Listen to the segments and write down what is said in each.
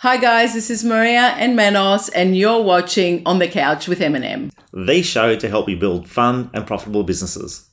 Hi guys, this is Maria and Manos, and you're watching On the Couch with Eminem. The show to help you build fun and profitable businesses.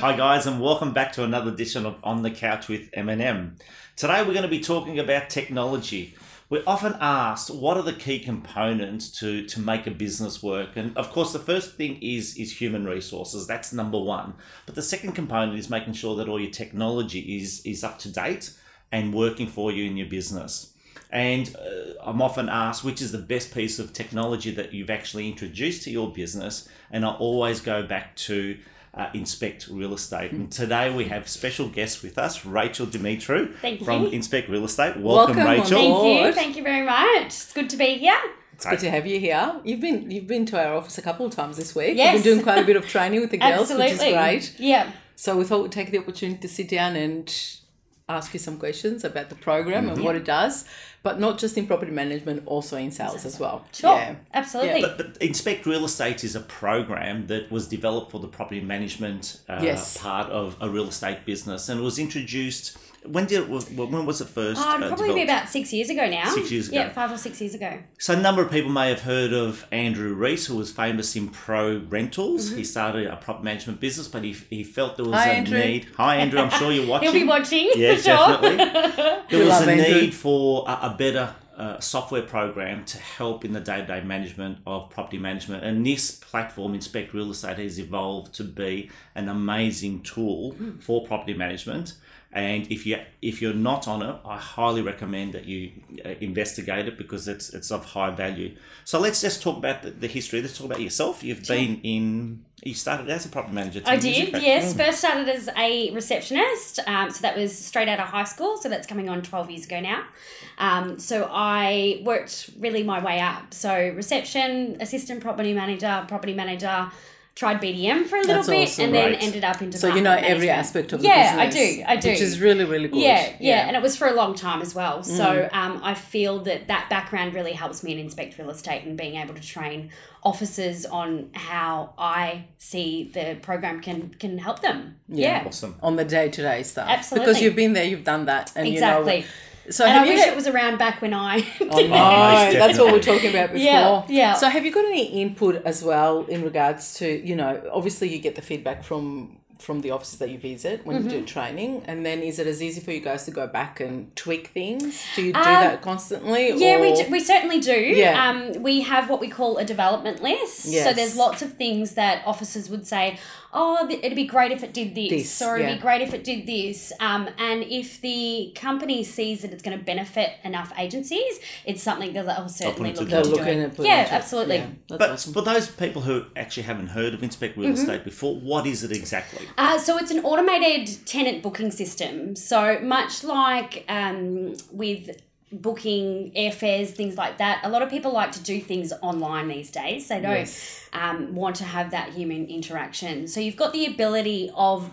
Hi guys, and welcome back to another edition of On the Couch with Eminem. Today we're going to be talking about technology. We're often asked what are the key components to, to make a business work, and of course the first thing is is human resources. That's number one. But the second component is making sure that all your technology is is up to date and working for you in your business. And uh, I'm often asked which is the best piece of technology that you've actually introduced to your business, and I always go back to uh, Inspect Real Estate. And today we have special guests with us, Rachel Dimitru Thank from you. Inspect Real Estate. Welcome, Welcome, Rachel. Thank you. Thank you very much. It's good to be here. It's good to have you here. You've been you've been to our office a couple of times this week. Yes. You've been doing quite a bit of training with the girls, which is great. Yeah. So we thought we'd take the opportunity to sit down and ask you some questions about the program and what it does, but not just in property management, also in sales as well. Sure. Yeah. Absolutely. But, but Inspect Real Estate is a program that was developed for the property management uh, Yes. part of a real estate business, and it was introduced. When did it, when was it first? Oh, it'd uh, probably be about six years ago now. Six years ago. Yeah, five or six years ago. So a number of people may have heard of Andrew Reese, who was famous in pro rentals. Mm-hmm. He started a property management business, but he, he felt there was Hi, a Andrew. need. Hi, Andrew. I'm sure you're watching. He'll be watching Yeah, for sure. definitely. There was a Andrew. need for a, a better uh, software program to help in the day-to-day management of property management, and this platform, Inspect Real Estate, has evolved to be an amazing tool Hmm. for property management. And if you if you're not on it, I highly recommend that you uh, investigate it because it's it's of high value. So let's just talk about the, the history. Let's talk about yourself. You've been in. You started as a property manager. I did, yes. First started as a receptionist. Um, so that was straight out of high school. So that's coming on 12 years ago now. Um, so I worked really my way up. So reception, assistant property manager, property manager, tried BDM for a little That's bit awesome. and then Right. ended up into So you know department every management. aspect of the business. yeah. I do. I do. Which is really, really good. Yeah, yeah, and it was for a long time as well. Mm. So um, I feel that that background really helps me in inspect real estate and being able to train officers on how I see the program can can help them. Yeah, Awesome. on the day to day stuff. Absolutely. Because you've been there, you've done that. And exactly. You know, so and have I you wish had- it was around back when I. Oh, did no, it. Most that's what we we're talking about before. Yeah, yeah. So, have you got any input as well in regards to you know? Obviously, you get the feedback from from the offices that you visit when you do Mm-hmm. training, and then is it as easy for you guys to go back and tweak things? Do you do Um, that constantly? Yeah, we, do, we certainly do. Yeah. Um, we have what we call a development list. yes. So there's lots of things that officers would say, oh, it'd be great if it did this, This, or it'd yeah. be great if it did this. Um, and if the company sees that it's going to benefit enough agencies, it's something that they'll certainly look They'll into look doing. in Yeah, into absolutely. Yeah, that's But awesome. for those people who actually haven't heard of Inspect Real Mm-hmm. Estate before, what is it exactly? Uh, so it's an automated tenant booking system. So much like um, with booking airfares, things like that, a lot of people like to do things online these days. They don't Yes. um, want to have that human interaction. So you've got the ability of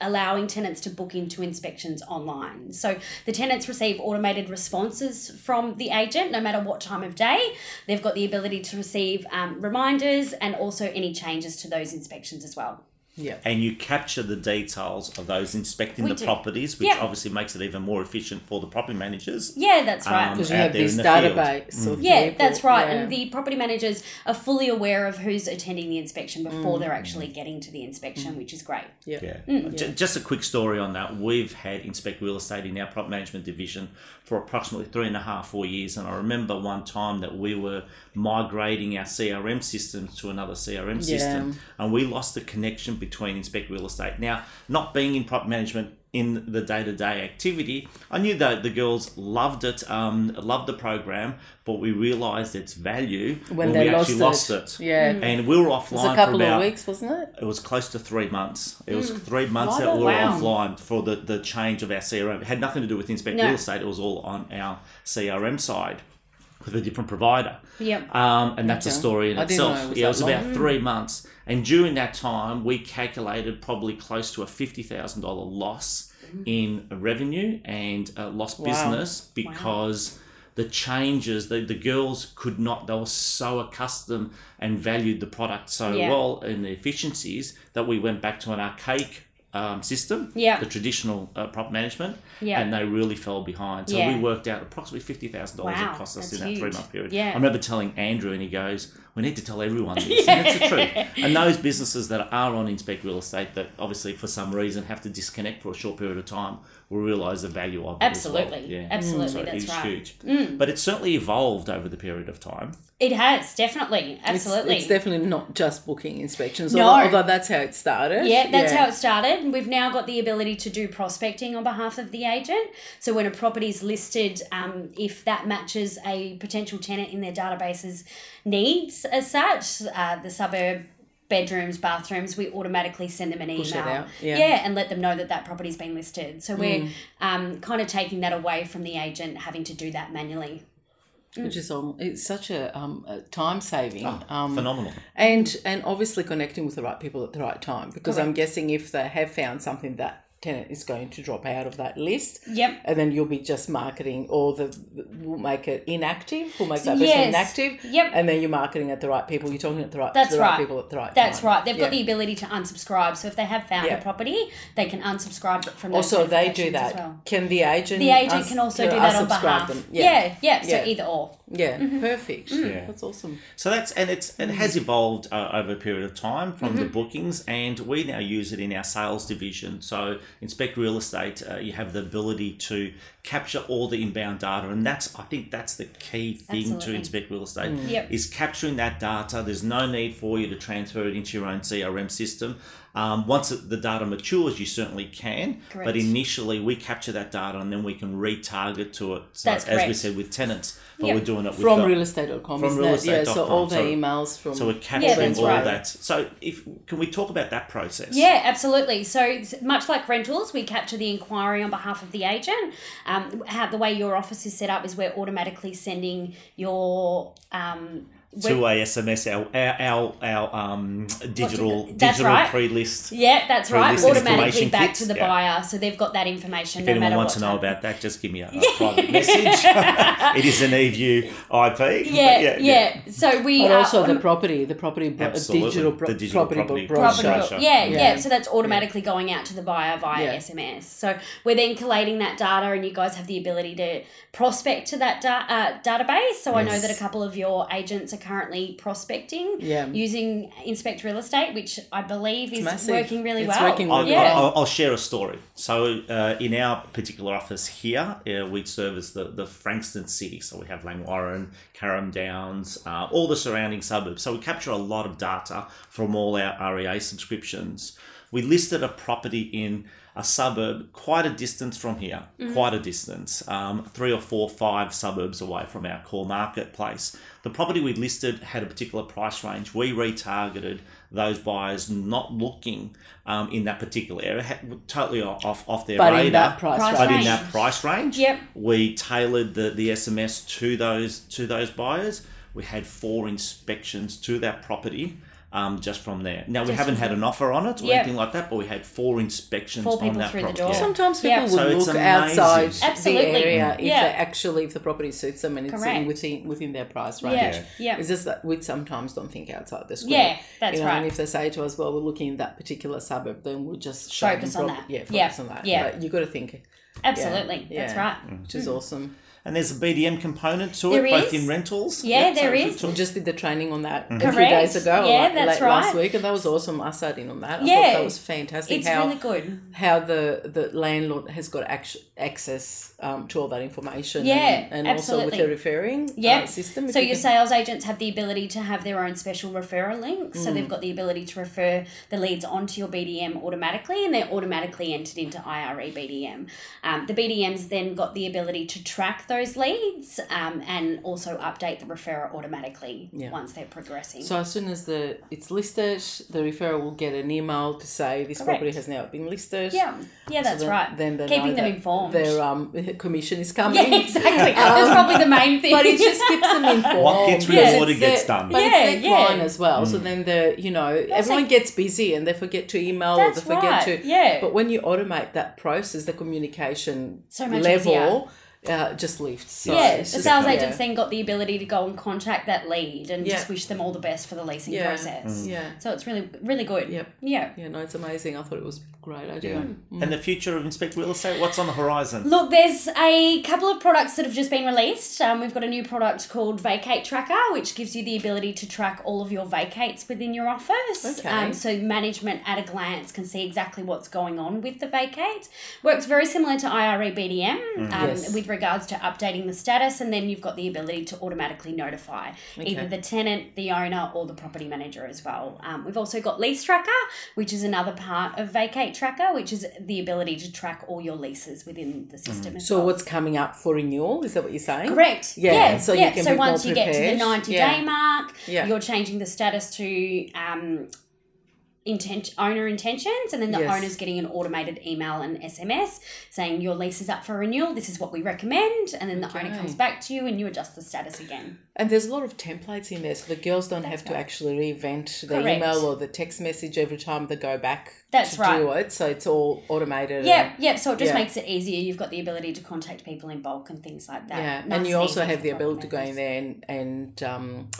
allowing tenants to book into inspections online. So the tenants receive automated responses from the agent no matter what time of day. They've got the ability to receive um, reminders and also any changes to those inspections as well. Yeah. And you capture the details of those inspecting We the do. properties, which Yeah. obviously makes it even more efficient for the property managers. Yeah, that's right. Um, Because you out have there in this the field. database. Of Yeah, people. that's right. Yeah. And the property managers are fully aware of who's attending the inspection before Mm. they're actually getting to the inspection, which is great. yeah. Yeah. Mm. J- Just a quick story on that. We've had Inspect Real Estate in our property management division for approximately three and a half, four years. And I remember one time that we were migrating our CRM systems to another CRM system and we lost the connection between Inspect Real Estate. Now, not being in property management in the day-to-day activity, I knew that the girls loved it, um, loved the program, but we realised its value When when, they we actually lost lost it. it. Yeah. And we were offline It was a couple for about of weeks, wasn't it? it was close to three months. It was three months Right, that we were wow. offline for the, the change of our CRM. It had nothing to do with Inspect No. Real Estate. It was all on our CRM side with a different provider. Yep. Um, and that's a story in I didn't know itself. it was yeah, it that was about three months. And during that time, we calculated probably close to a $50,000 loss in revenue and uh, lost Wow. business because the changes, the, the girls could not, they were so accustomed and valued the product so Yeah. well and the efficiencies that we went back to an archaic um, system, Yeah. the traditional uh, prop management, Yeah. and they really fell behind. So Yeah. we worked out approximately $50,000 Wow, it cost us in that three month period. Yeah. I remember telling Andrew, and he goes, We need to tell everyone this. And it's the truth. And those businesses that are on Inspect Real Estate that obviously for some reason have to disconnect for a short period of time will realise the value of it. as well. Absolutely. Yeah. Absolutely, So that's it's right. Mm. huge. But it's certainly evolved over the period of time. It has, definitely. Absolutely. It's, definitely not just booking inspections, No. although, although that's how it started. Yeah, that's how it started. We've now got the ability to do prospecting on behalf of the agent. So when a property is listed, um, if that matches a potential tenant in their database's needs as such, uh, the suburb bedrooms, bathrooms, we automatically send them an Push it email. out, yeah. and let them know that that property's been listed. So we're um, kind of taking that away from the agent having to do that manually. which is um, it's such a, um, a time saving. Oh, um, Phenomenal. and and obviously connecting with the right people at the right time because I'm guessing if they have found something that tenant is going to drop out of that list Yep. and then you'll be just marketing or the we'll make it inactive we'll make that person Yes. inactive Yep. and then you're marketing at the right people you're talking at the right That's the right, right. people at the right That's time. right. They've got the ability to unsubscribe. So if they have found Yeah. a property, they can unsubscribe from also they do that well. can the agent The agent uns- can also do that on behalf. them? Yeah, yeah. So Yeah. either or. Yeah perfect Yeah. that's awesome So that's and it's it has evolved uh, over a period of time from Mm-hmm. the bookings, and we now use it in our sales division. So Inspect Real Estate, uh, you have the ability to capture all the inbound data, and that's I think that's the key thing to Inspect Real Estate Yep. is capturing that data. There's no need for you to transfer it into your own CRM system. Um, once the data matures, you certainly can, Correct. but initially we capture that data and then we can retarget to it. So That's as we said with tenants, but Yep. we're doing it with from the- realestate.com from isn't it? yeah so realestate.com, all the so- emails from so we're capturing that's all right. that. So if can we talk about that process? Yeah, absolutely. So much like rentals, we capture the inquiry on behalf of the agent. Um, how the way your office is set up is we're automatically sending your um, To a SMS, our our our, our um, digital digital right. pre-list. yeah, that's right. Pre-list Automatically back kits, to the yeah. buyer, so they've got that information. If no anyone wants to know about that, just give me a, a private message. it is an eView IP. Yeah, yeah, So we But also the property, the property, bro- digital, bro- The digital property, property bro- property brochure. brochure. Yeah, yeah, Yeah. So that's automatically going out to the buyer via Yeah. SMS. So we're then collating that data, and you guys have the ability to prospect to that da- uh, database. So I know that a couple of your agents are currently prospecting Yeah. using Inspect Real Estate, which I believe is massive. working really It's well. working I'll, yeah. well. I'll, I'll share a story. So, uh, in our particular office here, uh, we service the, the Frankston city. So, we have Langwarrin, Carrum Downs, uh, all the surrounding suburbs. So, we capture a lot of data from all our REA subscriptions. We listed a property in a suburb quite a distance from here, quite a distance, um, three or four, five suburbs away from our core marketplace. The property we listed had a particular price range. We retargeted those buyers not looking um, in that particular area, totally off off their But radar. in that price, Price but range. in that price range, Yep. we tailored the, the SMS to those to those buyers. We had four inspections to that property. Um, just from there. Now we Just haven't had an offer on it or Yep. anything like that, but we had four inspections Four on people that through the property. door. Yeah. Sometimes people Yeah. will So look outside Absolutely. the area if Yeah. they actually if the property suits them and it's in within within their price range. Yeah, yeah. It's just that we sometimes don't think outside the square. Yeah, that's you know, And if they say to us, "Well, we're looking in that particular suburb," then we'll just show Focus them on prob- that. Yeah, focus Yeah, on that. yeah. But you got to think, Absolutely. Yeah, That's yeah. right. which is awesome. And there's a BDM component to There it, both in rentals. Yeah, there so is. We just did the training on that a few days ago, Yeah, like, that's late last week, and that was awesome. I sat in on that. I Yeah. thought that was fantastic. It's how really good. how the the landlord has got actu- access um, to all that information. Yeah, and, and also with the referring uh, system. So you your can- sales agents have the ability to have their own special referral links. So they've got the ability to refer the leads onto your BDM automatically, and they're automatically entered into IRE BDM. Um, the BDM's then got the ability to track those leads um, and also update the referrer automatically Yeah. once they're progressing. So as soon as the it's listed, the referrer will get an email to say this property has now been listed. yeah, yeah, So that's then- right. Then they Keeping them informed. Their um, commission is coming. yeah, exactly. that's probably the main thing. But it just keeps them informed. What gets because rewarded it's gets their- done. But Yeah, it's their yeah. client as well. So then the you know everyone like- gets busy and they forget to email That's or they forget right, to yeah. But when you automate that process, the communication So much level. easier. Uh, just lifts. So yeah, the just- sales yeah. then got the ability to go and contact that lead and Yeah. just wish them all the best for the leasing Yeah. process. Yeah. So it's really, really good. Yep. Yeah. Yeah, no, it's amazing. I thought it was great idea. And the future of Inspect Real Estate, what's on the horizon? Look, there's a couple of products that have just been released. Um, we've got a new product called Vacate Tracker, which gives you the ability to track all of your vacates within your office. Okay. Um, so management at a glance can see exactly what's going on with the vacates. Works very similar to IRE BDM um, Yes. with regards to updating the status, and then you've got the ability to automatically notify either the tenant, the owner, or the property manager as well. Um, we've also got Lease Tracker, which is another part of Vacate Tracker, which is the ability to track all your leases within the system. as So well. what's coming up for renewal? Is that what you're saying? Correct. Yeah, Yeah. so yeah. you can so be more once you get to the ninety Yeah. day mark, Yeah. you're changing the status to um, intent owner intentions, and then the Yes. owner's getting an automated email and SMS saying your lease is up for renewal. This is what we recommend, and then the owner comes back to you and you adjust the status again. And there's a lot of templates in there, so the girls don't have to actually reinvent the Correct. email or the text message every time they go back That's to right. do it. So it's all automated. Yeah, yeah. So it just Yeah. makes it easier. You've got the ability to contact people in bulk and things like that. Yeah, and you also have the ability to go in there and, and um,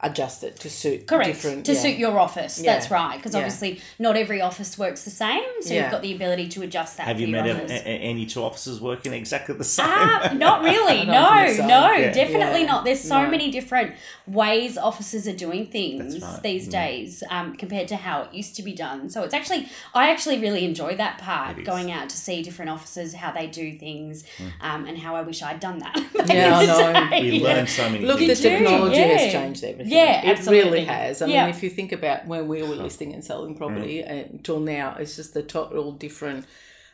adjust it to suit Correct. different. to yeah. suit your office. Yeah. That's right. Because Yeah. obviously not every office works the same. So Yeah. you've got the ability to adjust that Have you met a, a- any two offices working exactly the same? Ah, not really. I no, don't think so. no, Yeah. definitely Yeah. not. There's so No. many different ways offices are doing things right. these Mm. days um, compared to how it used to be done. So it's actually, I actually really enjoy that part, going out to see different offices, how they do things, um, and how I wish I'd done that. Yeah, I know. we learn so many Look, the things. do, technology yeah. has changed everything. Yeah, it absolutely. really has. I Yeah. mean, if you think about when we were listing and selling property Mm. until now, it's just a total different,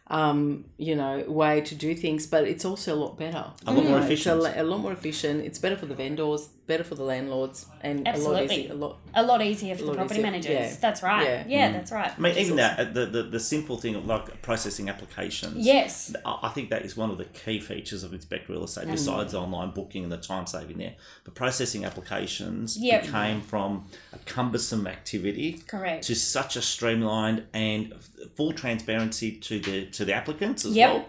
um, you know, way to do things. But it's also a lot better. A lot You more know, efficient. It's a, a lot more efficient. It's better for the vendors, better for the landlords, and a lot Absolutely. easier. A lot. A lot easier for the property easier. managers. Yeah. That's right. Yeah. Yeah, that's right. I mean, even that, the, the, the simple thing of like processing applications. Yes. I I think that is one of the key features of Inspect Real Mm. Estate, besides online booking and the time saving there. But processing applications Yep. became from a cumbersome activity Correct. to such a streamlined and full transparency to the to the applicants as Yep. well.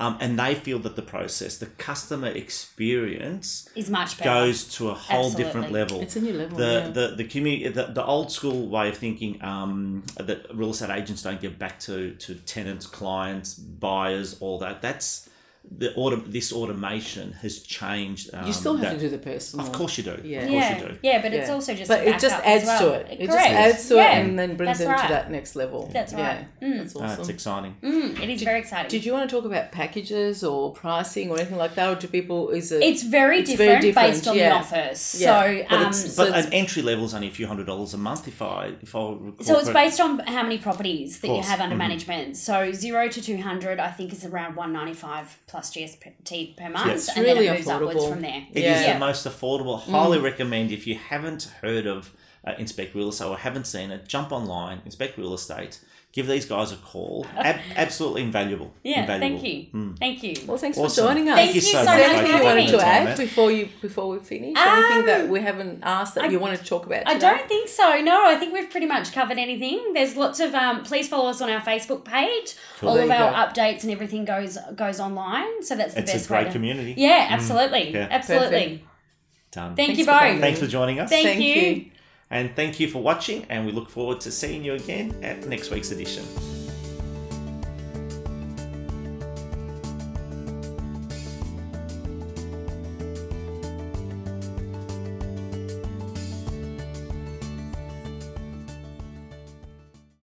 Um, and they feel that the process, the customer experience, Is much better. goes to a whole Absolutely. different level. It's a new level. the, yeah. the the community the, the old school way of thinking um, that real estate agents don't give back to to tenants clients buyers all that that's the auto, this automation has changed um, you still have that- to do the personal. of course you do Yeah. of course yeah, you do yeah, but it's Yeah. also just. but a it just adds well. to it. It just adds to Yeah, it and then brings them right. to that next level. That's yeah. right. Mm. That's Ah, awesome. it's exciting Mm, it is very exciting. Did you want to talk about packages or pricing or anything like that, or do people is it? it's very, It's different, very different, based on yeah. the office. Yeah. So, but, um, it's, so but it's- an entry level is only a few hundred dollars a month if I if I so it's based on how many properties that you have under Mhm. management. So zero to two hundred, I think, is around one ninety five plus GST per month, Yes. and Really then it moves upwards affordable. from there. It is Yeah. the most affordable. Highly recommend if you haven't heard of uh, Inspect Real Estate or haven't seen it, jump online, Inspect Real Estate, give these guys a call. Ab- absolutely invaluable. Yeah, invaluable. thank you, Mm. thank you. well, thanks Awesome. for joining us. Thank you so much for anything you wanted to Time, add Matt. before you before we finish? anything that Um, we haven't asked that I- you wanted to talk about? I don't think so. No, I think we've pretty much covered anything. There's lots of um, please follow us on our Facebook page. Cool. All There of our go. updates and everything goes goes online. So that's the It's a best way great to. community. Yeah, absolutely, Yeah. absolutely. Done. Thank Thanks you for both. coming. Thanks for joining us. Thank, Thank you. you. And thank you for watching, and we look forward to seeing you again at next week's edition.